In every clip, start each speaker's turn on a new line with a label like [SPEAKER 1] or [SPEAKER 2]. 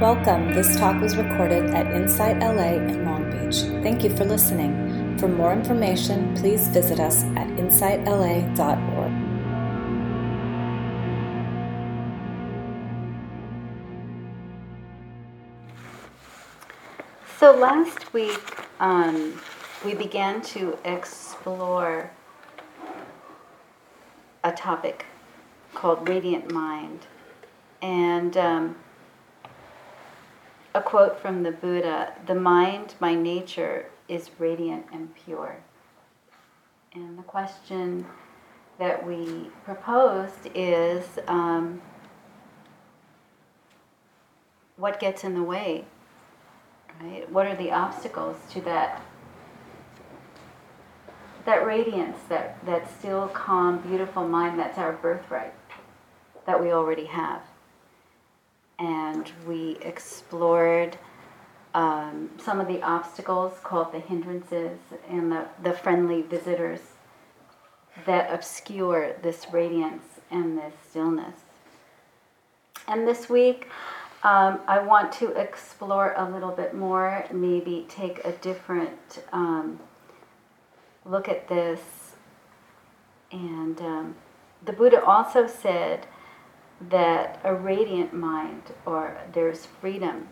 [SPEAKER 1] Welcome. This talk was recorded at Insight LA in Long Beach. Thank you for listening. For more information, please visit us at insightla.org.
[SPEAKER 2] So last week, um, we began to explore a topic called Radiant Mind. And um, a quote from the Buddha The mind by nature is radiant and pure. And the question that we proposed is um, what gets in the way? Right? What are the obstacles to that that radiance, that, that still calm, beautiful mind that's our birthright that we already have? And we explored um, some of the obstacles called the hindrances and the, the friendly visitors that obscure this radiance and this stillness. And this week, um, I want to explore a little bit more, maybe take a different um, look at this. And um, the Buddha also said that a radiant mind, or there's freedom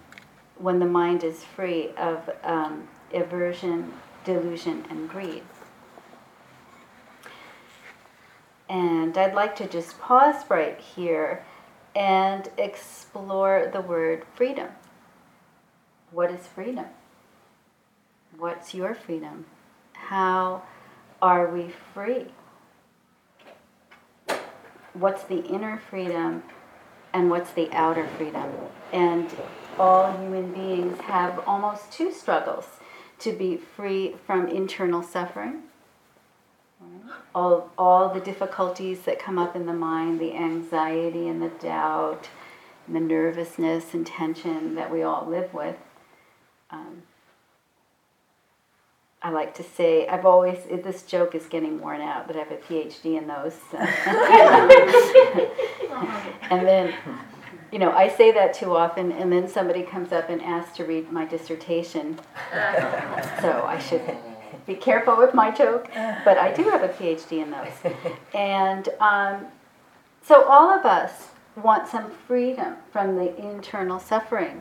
[SPEAKER 2] when the mind is free of um, aversion, delusion, and greed. And I'd like to just pause right here and explore the word freedom. What is freedom? What's your freedom? How are we free? What's the inner freedom and what's the outer freedom? And all human beings have almost two struggles to be free from internal suffering. All, all the difficulties that come up in the mind, the anxiety and the doubt, and the nervousness and tension that we all live with. Um, I like to say, I've always, this joke is getting worn out, but I have a PhD in those. and then, you know, I say that too often, and then somebody comes up and asks to read my dissertation. so I should be careful with my joke, but I do have a PhD in those. And um, so all of us want some freedom from the internal suffering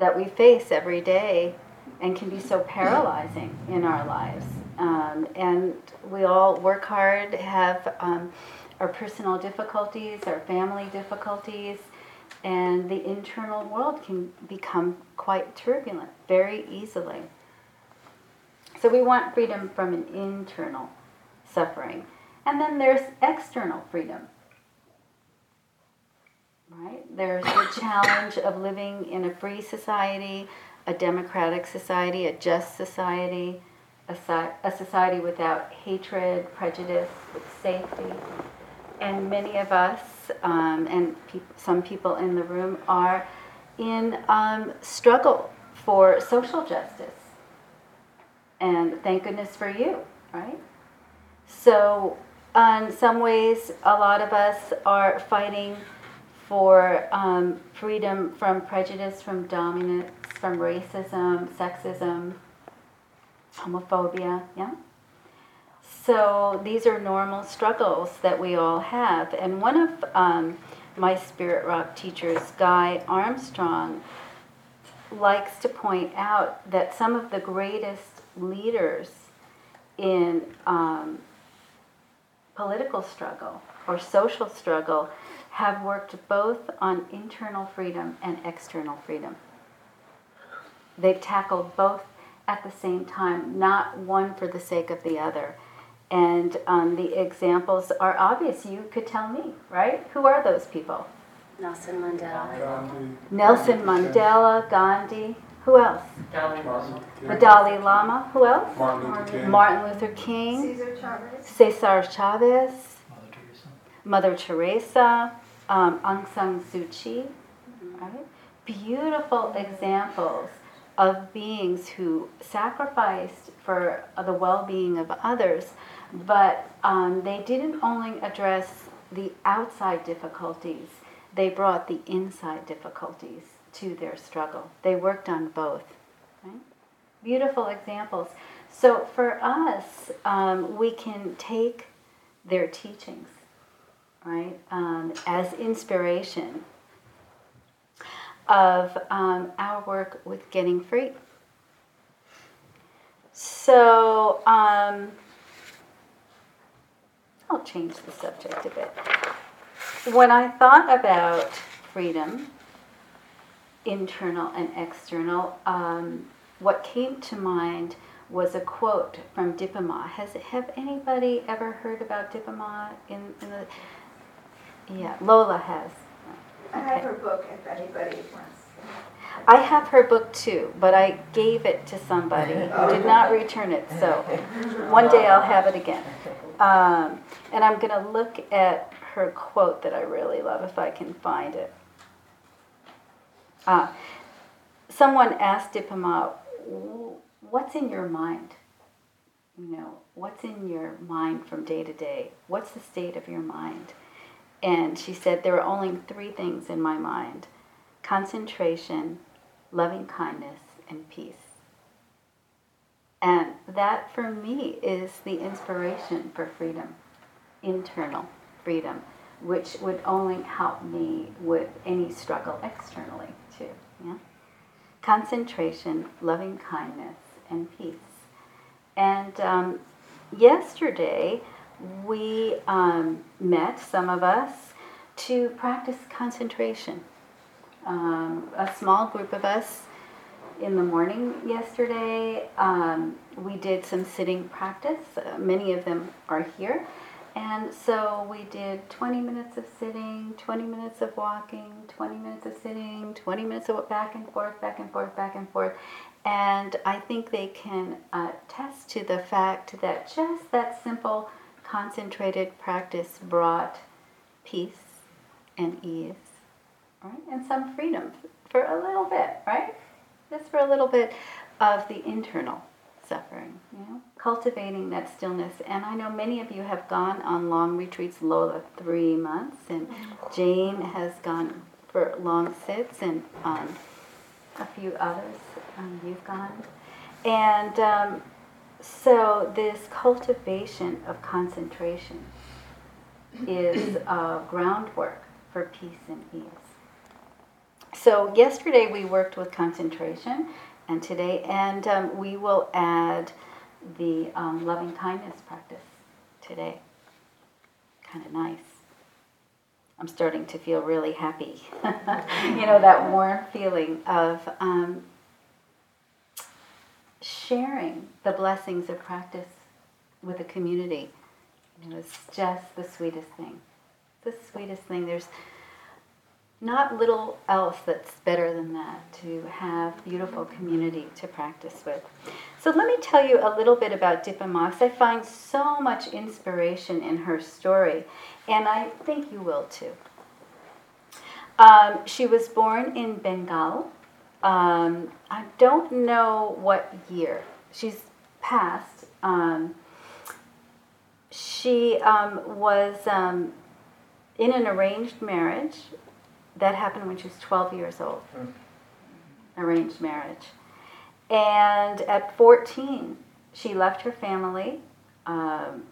[SPEAKER 2] that we face every day and can be so paralyzing in our lives. Um, and we all work hard, have um, our personal difficulties, our family difficulties, and the internal world can become quite turbulent very easily. So we want freedom from an internal suffering. And then there's external freedom. Right? There's the challenge of living in a free society, a democratic society, a just society, a, a society without hatred, prejudice, with safety. And many of us, um, and pe- some people in the room, are in um, struggle for social justice. And thank goodness for you, right? So, in some ways, a lot of us are fighting for um, freedom from prejudice, from dominance, from racism, sexism, homophobia, yeah? So these are normal struggles that we all have. And one of um, my Spirit Rock teachers, Guy Armstrong, likes to point out that some of the greatest leaders in um, political struggle or social struggle have worked both on internal freedom and external freedom. They've tackled both at the same time, not one for the sake of the other. And um, the examples are obvious. You could tell me, right? Who are those people?
[SPEAKER 3] Nelson Mandela. Gandhi.
[SPEAKER 2] Nelson Mandela, Gandhi. Who else?
[SPEAKER 3] Dalai
[SPEAKER 2] Lama. The Dalai Lama. Who else?
[SPEAKER 4] Martin Luther King.
[SPEAKER 2] Martin Luther King.
[SPEAKER 5] Cesar Chavez.
[SPEAKER 2] Cesar Chavez. Mother Teresa. Um, Aung San Suu Kyi. Right? Beautiful examples of beings who sacrificed for the well being of others, but um, they didn't only address the outside difficulties, they brought the inside difficulties to their struggle. They worked on both. Right? Beautiful examples. So for us, um, we can take their teachings, right, um, as inspiration of um, our work with getting free. So um, I'll change the subject a bit. When I thought about freedom, internal and external, um, what came to mind was a quote from Dipa Ma. Has have anybody ever heard about Dipa Ma in, in the? Yeah, Lola has.
[SPEAKER 4] I have her book if anybody wants.
[SPEAKER 2] I have her book too, but I gave it to somebody who did not return it. So one day I'll have it again. Um, and I'm going to look at her quote that I really love if I can find it. Uh, someone asked Dipa Ma, what's in your mind? You know, what's in your mind from day to day? What's the state of your mind? And she said, There were only three things in my mind concentration, loving kindness, and peace. And that for me is the inspiration for freedom, internal freedom, which would only help me with any struggle externally too. Yeah? Concentration, loving kindness, and peace. And um, yesterday we um, met, some of us, to practice concentration. Um, a small group of us in the morning yesterday. Um, we did some sitting practice. Uh, many of them are here. And so we did 20 minutes of sitting, 20 minutes of walking, 20 minutes of sitting, 20 minutes of back and forth, back and forth, back and forth. And I think they can uh, attest to the fact that just that simple, concentrated practice brought peace and ease, right? And some freedom for a little bit, right? Just for a little bit of the internal suffering, you know, cultivating that stillness. And I know many of you have gone on long retreats, Lola, three months, and Jane has gone for long sits, and um, a few others um, you've gone. And um, so this cultivation of concentration is uh, groundwork for peace and ease. So yesterday we worked with concentration, and today, and um, we will add the um, loving kindness practice today. Kind of nice. I'm starting to feel really happy. you know, that warm feeling of um, sharing the blessings of practice with a community. It was just the sweetest thing. The sweetest thing. There's not little else that's better than that to have beautiful community to practice with. So let me tell you a little bit about Dipa Ma. I find so much inspiration in her story, and I think you will too. Um, she was born in Bengal. Um, I don't know what year. She's passed. Um, she um, was um, in an arranged marriage that happened when she was 12 years old. Mm. Arranged marriage. And at 14, she left her family um,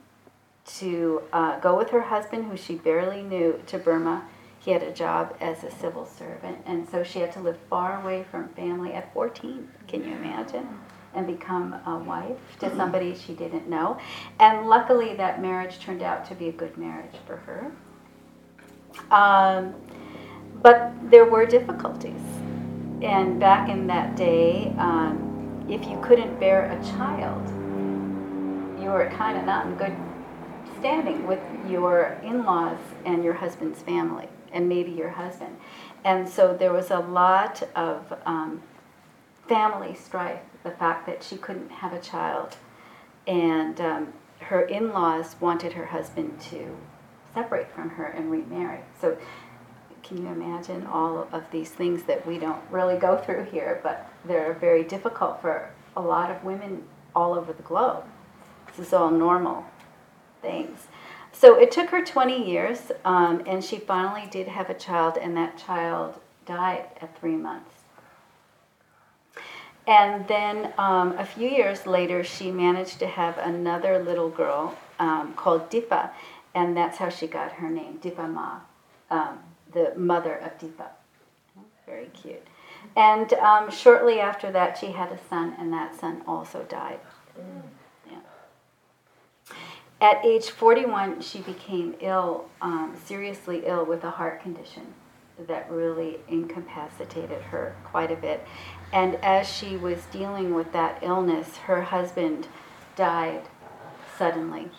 [SPEAKER 2] to uh, go with her husband, who she barely knew, to Burma. He had a job as a civil servant, and so she had to live far away from family at 14. Can you imagine? And become a wife to mm-hmm. somebody she didn't know. And luckily, that marriage turned out to be a good marriage for her. Um, but there were difficulties. And back in that day, um, if you couldn't bear a child, you were kind of not in good standing with your in laws and your husband's family, and maybe your husband. And so there was a lot of um, family strife, the fact that she couldn't have a child. And um, her in laws wanted her husband to separate from her and remarry. So can you imagine all of these things that we don't really go through here, but they're very difficult for a lot of women all over the globe? This is all normal things. So it took her 20 years, um, and she finally did have a child, and that child died at three months. And then um, a few years later, she managed to have another little girl um, called Dipa, and that's how she got her name, Dipa Ma, um, the mother of Dipa. Very cute. And um, shortly after that, she had a son, and that son also died. Yeah. At age 41, she became ill, um, seriously ill, with a heart condition that really incapacitated her quite a bit. And as she was dealing with that illness, her husband died suddenly.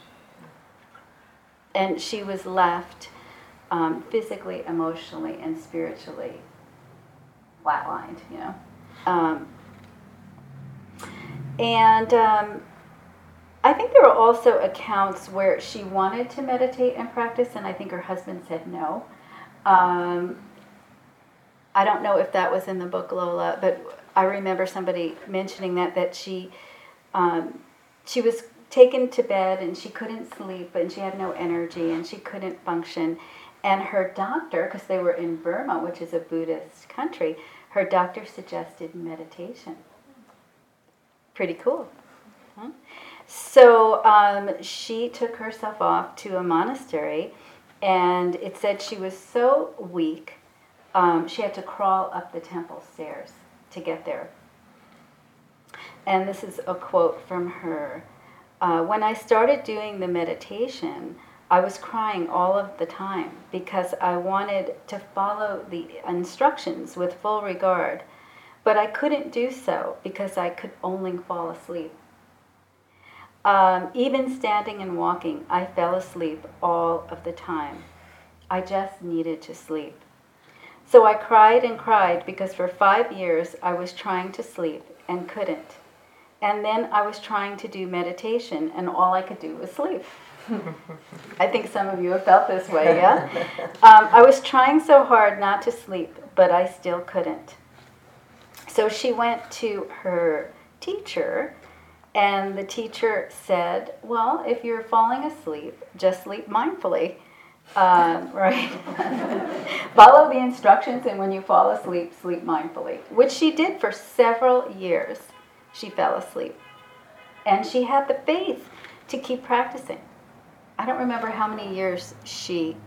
[SPEAKER 2] And she was left um, physically, emotionally, and spiritually flatlined, you know. Um, and um, I think there were also accounts where she wanted to meditate and practice, and I think her husband said no. Um, I don't know if that was in the book Lola, but I remember somebody mentioning that that she um, she was taken to bed and she couldn't sleep and she had no energy and she couldn't function. And her doctor, because they were in Burma, which is a Buddhist country, her doctor suggested meditation. Pretty cool. Huh? So um, she took herself off to a monastery, and it said she was so weak, um, she had to crawl up the temple stairs to get there. And this is a quote from her. Uh, when I started doing the meditation, I was crying all of the time because I wanted to follow the instructions with full regard, but I couldn't do so because I could only fall asleep. Um, even standing and walking, I fell asleep all of the time. I just needed to sleep. So I cried and cried because for five years I was trying to sleep and couldn't. And then I was trying to do meditation, and all I could do was sleep. I think some of you have felt this way, yeah? Um, I was trying so hard not to sleep, but I still couldn't. So she went to her teacher, and the teacher said, Well, if you're falling asleep, just sleep mindfully. Um, right? Follow the instructions, and when you fall asleep, sleep mindfully, which she did for several years. She fell asleep. And she had the faith to keep practicing. I don't remember how many years she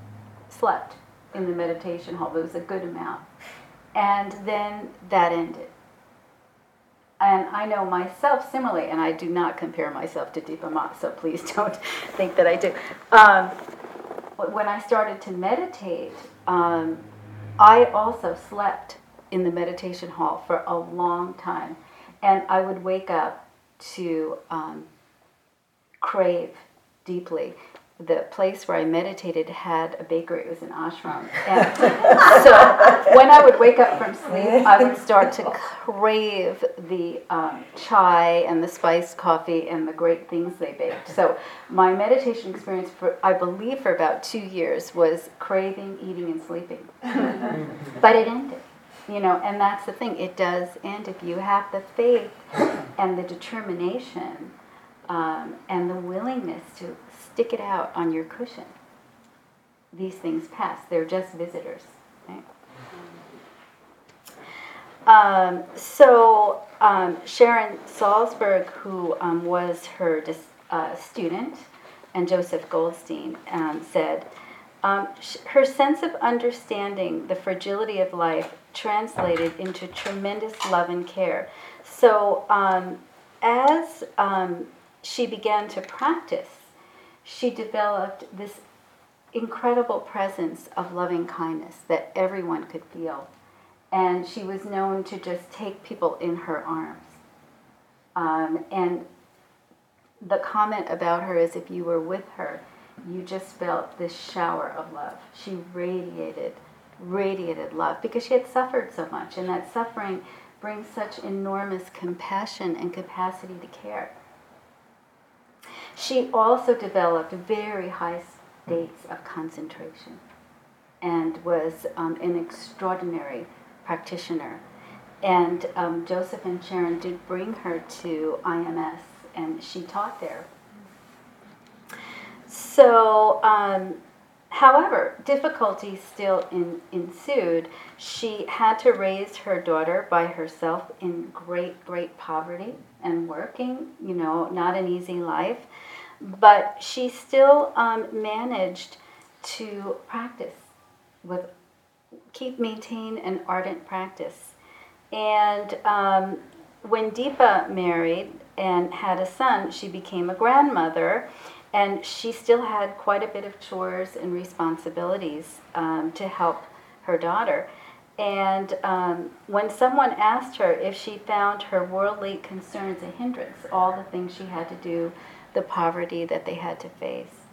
[SPEAKER 2] slept in the meditation hall, but it was a good amount. And then that ended. And I know myself similarly, and I do not compare myself to Dipa Ma, so please don't think that I do. Um, when I started to meditate, um, I also slept in the meditation hall for a long time. And I would wake up to um, crave deeply the place where I meditated had a bakery. It was an ashram. And so when I would wake up from sleep, I would start to crave the um, chai and the spiced coffee and the great things they baked. So my meditation experience, for I believe, for about two years was craving, eating, and sleeping. but it ended. You know, and that's the thing. It does end if you have the faith and the determination um, and the willingness to stick it out on your cushion. These things pass. They're just visitors. Right? Um, so um, Sharon Salzberg, who um, was her dis- uh, student, and Joseph Goldstein um, said, um, sh- her sense of understanding the fragility of life translated into tremendous love and care. So um, as she began to practice she developed this incredible presence of loving kindness that everyone could feel. And she was known to just take people in her arms. Um, and the comment about her is if you were with her, you just felt this shower of love. She radiated, radiated love because she had suffered so much. And that suffering brings such enormous compassion and capacity to care. She also developed very high states of concentration and was um, an extraordinary practitioner. And um, Joseph and Sharon did bring her to IMS, and she taught there. So, um, However, difficulties still in, ensued. She had to raise her daughter by herself in great, great poverty and working, you know, not an easy life. But she still um, managed to practice with, keep, maintain an ardent practice. And um, when Dipa married and had a son, she became a grandmother and she still had quite a bit of chores and responsibilities um, to help her daughter. And um, when someone asked her if she found her worldly concerns a hindrance, all the things she had to do, the poverty that they had to face,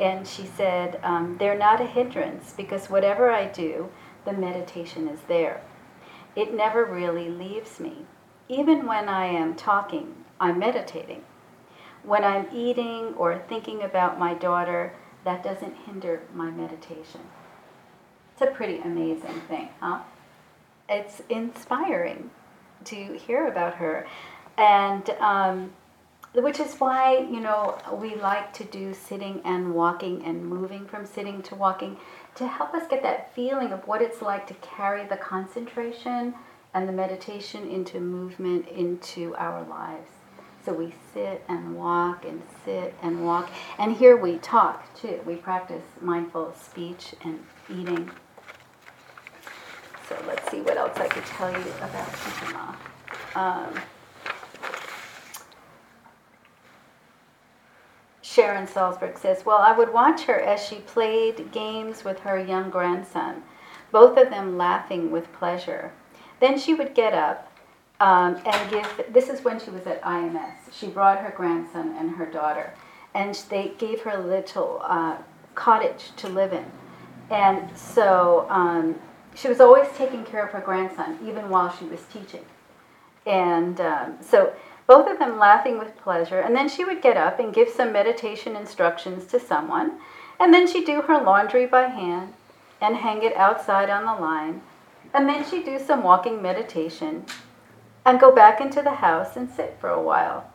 [SPEAKER 2] and she said, um, They're not a hindrance because whatever I do, the meditation is there. It never really leaves me. Even when I am talking, I'm meditating. When I'm eating or thinking about my daughter, that doesn't hinder my meditation. It's a pretty amazing thing, huh? It's inspiring to hear about her. And um, which is why, you know, we like to do sitting and walking and moving from sitting to walking to help us get that feeling of what it's like to carry the concentration and the meditation into movement into our lives. So we sit and walk and sit and walk. And here we talk too. We practice mindful speech and eating. So let's see what else I could tell you about Shikama. Um, Sharon Salzberg says, Well, I would watch her as she played games with her young grandson, both of them laughing with pleasure. Then she would get up um, and give, this is when she was at IMS. She brought her grandson and her daughter, and they gave her a little uh, cottage to live in. And so um, she was always taking care of her grandson, even while she was teaching. And um, so both of them laughing with pleasure. And then she would get up and give some meditation instructions to someone. And then she'd do her laundry by hand and hang it outside on the line. And then she'd do some walking meditation and go back into the house and sit for a while.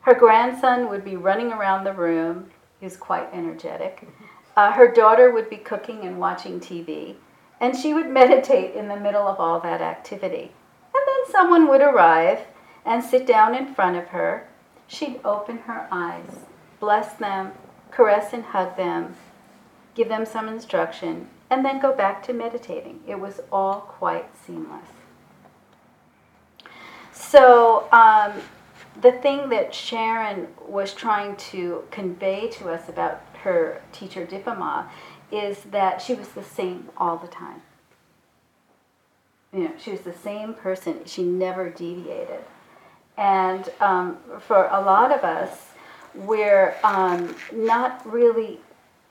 [SPEAKER 2] Her grandson would be running around the room. He was quite energetic. Uh, her daughter would be cooking and watching TV, and she would meditate in the middle of all that activity. And then someone would arrive and sit down in front of her. She'd open her eyes, bless them, caress and hug them, give them some instruction, and then go back to meditating. It was all quite seamless. So, um, the thing that Sharon was trying to convey to us about her teacher Dipa Ma is that she was the same all the time. You know, she was the same person. She never deviated. And um, for a lot of us, we're um, not really,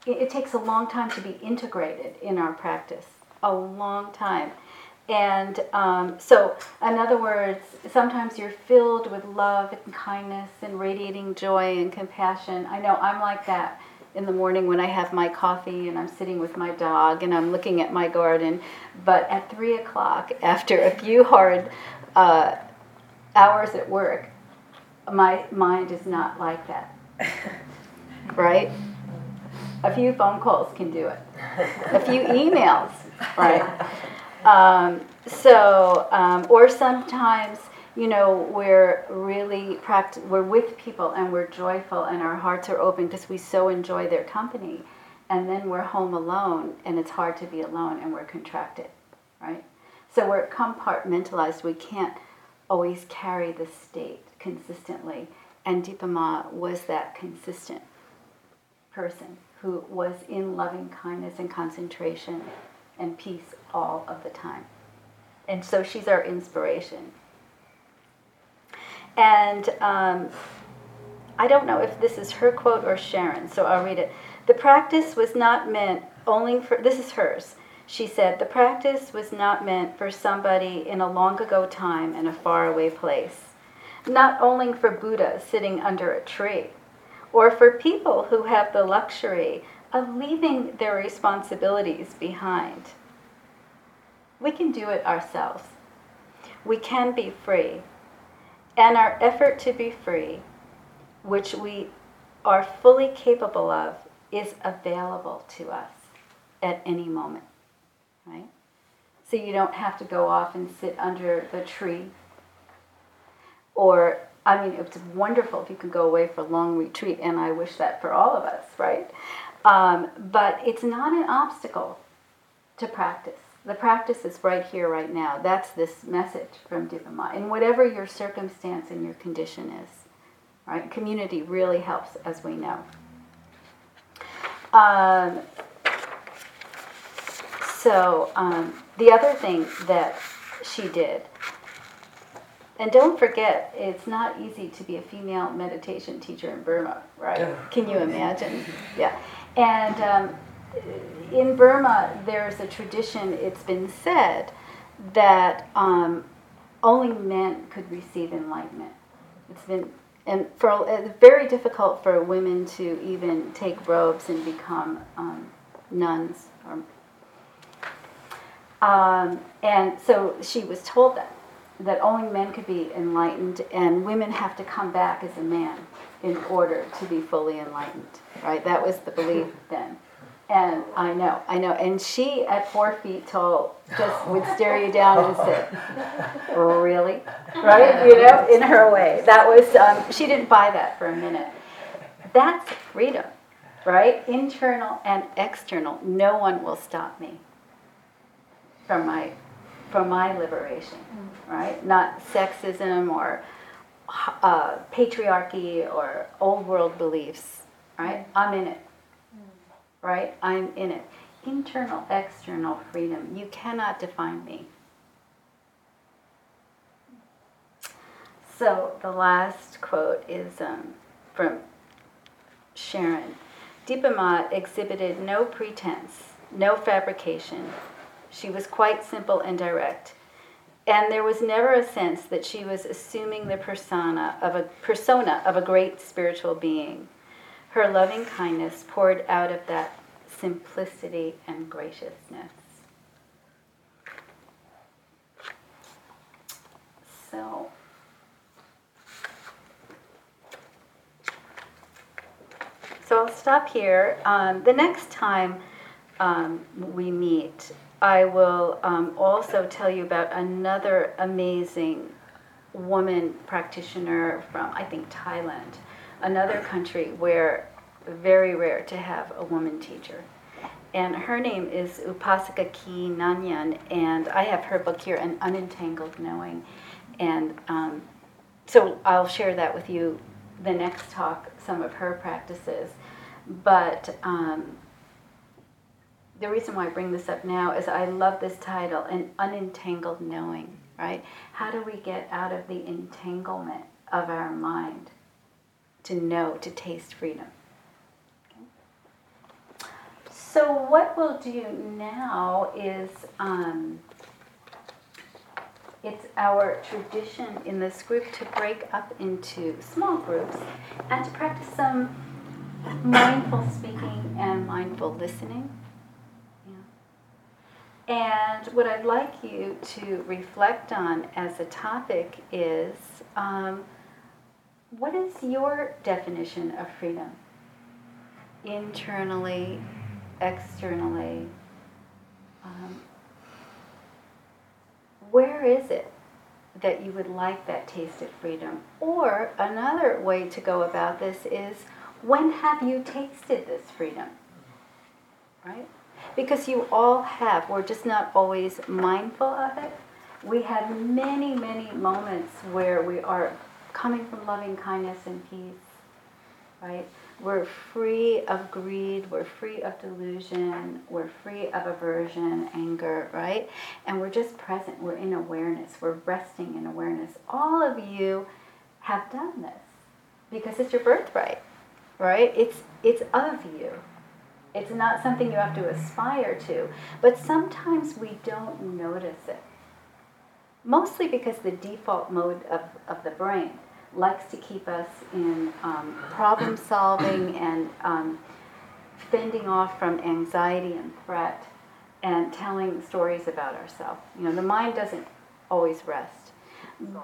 [SPEAKER 2] it, it takes a long time to be integrated in our practice, a long time. And um, so, in other words, sometimes you're filled with love and kindness and radiating joy and compassion. I know I'm like that in the morning when I have my coffee and I'm sitting with my dog and I'm looking at my garden. But at three o'clock, after a few hard uh, hours at work, my mind is not like that. right? A few phone calls can do it. A few emails, right? Um, so, um, or sometimes, you know, we're really practice, we're with people and we're joyful and our hearts are open because we so enjoy their company. And then we're home alone and it's hard to be alone and we're contracted, right? So we're compartmentalized. We can't always carry the state consistently. And Dipa Ma was that consistent person who was in loving kindness and concentration and peace all of the time. And so she's our inspiration. And um, I don't know if this is her quote or Sharon, so I'll read it. The practice was not meant only for, this is hers. She said, The practice was not meant for somebody in a long ago time in a faraway place, not only for Buddha sitting under a tree, or for people who have the luxury of leaving their responsibilities behind. We can do it ourselves. We can be free. And our effort to be free, which we are fully capable of, is available to us at any moment, right? So you don't have to go off and sit under the tree. Or, I mean, it's wonderful if you can go away for a long retreat, and I wish that for all of us, right? Um, but it's not an obstacle to practice. The practice is right here, right now. That's this message from Dipa Ma. In whatever your circumstance and your condition is, right? Community really helps, as we know. Um, so um, the other thing that she did, and don't forget, it's not easy to be a female meditation teacher in Burma, right? Can you imagine? Yeah. And um, in Burma, there's a tradition, it's been said, that um, only men could receive enlightenment. It's been and for very difficult for women to even take robes and become um, nuns. Or, um, and so she was told that that only men could be enlightened, and women have to come back as a man in order to be fully enlightened. Right? That was the belief then. And I know, I know. And she, at four feet tall, just would stare you down and say, "Really?" Right? You know, in her way. That was. Um, she didn't buy that for a minute. That's freedom, right? Internal and external. No one will stop me from my, from my liberation, right? Not sexism or uh, patriarchy or old world beliefs, right? I'm in it right? I'm in it. Internal, external freedom. You cannot define me. So the last quote is um, from Sharon. Dipa Ma exhibited no pretense, no fabrication. She was quite simple and direct. And there was never a sense that she was assuming the persona of a persona of a great spiritual being. Her loving kindness poured out of that simplicity and graciousness. So, so I'll stop here. Um, the next time um, we meet, I will um, also tell you about another amazing woman practitioner from, I think, Thailand, another country where very rare to have a woman teacher. And her name is Upasika Kee Nanayon, and I have her book here, An Unentangled Knowing. And um, so I'll share that with you the next talk, some of her practices. But um, the reason why I bring this up now is I love this title, An Unentangled Knowing, right? How do we get out of the entanglement of our mind to know, to taste freedom? So what we'll do now is um, it's our tradition in this group to break up into small groups and to practice some mindful speaking and mindful listening. Yeah. And what I'd like you to reflect on as a topic is um, what is your definition of freedom? Internally externally, um, where is it that you would like that taste of freedom? Or another way to go about this is when have you tasted this freedom? Right? Because you all have, we're just not always mindful of it. We have many, many moments where we are coming from loving kindness and peace, right? We're free of greed, we're free of delusion, we're free of aversion, anger, right? And we're just present, we're in awareness, we're resting in awareness. All of you have done this because it's your birthright, right? It's it's of you. It's not something you have to aspire to, but sometimes we don't notice it. Mostly because the default mode of, of the brain likes to keep us in um, problem solving and um, fending off from anxiety and threat and telling stories about ourselves. You know, the mind doesn't always rest.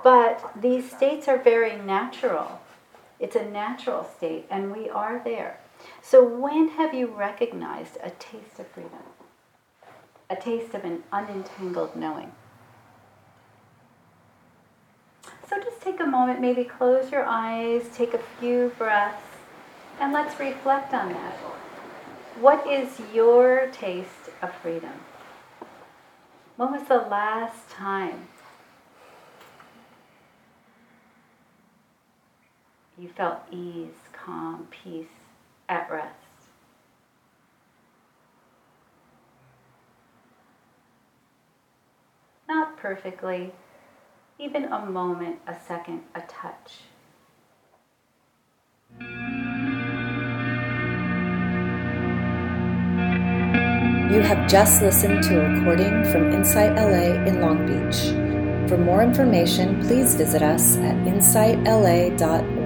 [SPEAKER 2] But these states are very natural. It's a natural state, and we are there. So, when have you recognized a taste of freedom? A taste of an unentangled knowing? So, just take a moment, maybe close your eyes, take a few breaths, and let's reflect on that. What is your taste of freedom? When was the last time you felt ease, calm, peace, at rest? Not perfectly, even a moment, a second, a touch.
[SPEAKER 1] You have just listened to a recording from Insight LA in Long Beach. For more information, please visit us at insightla.org.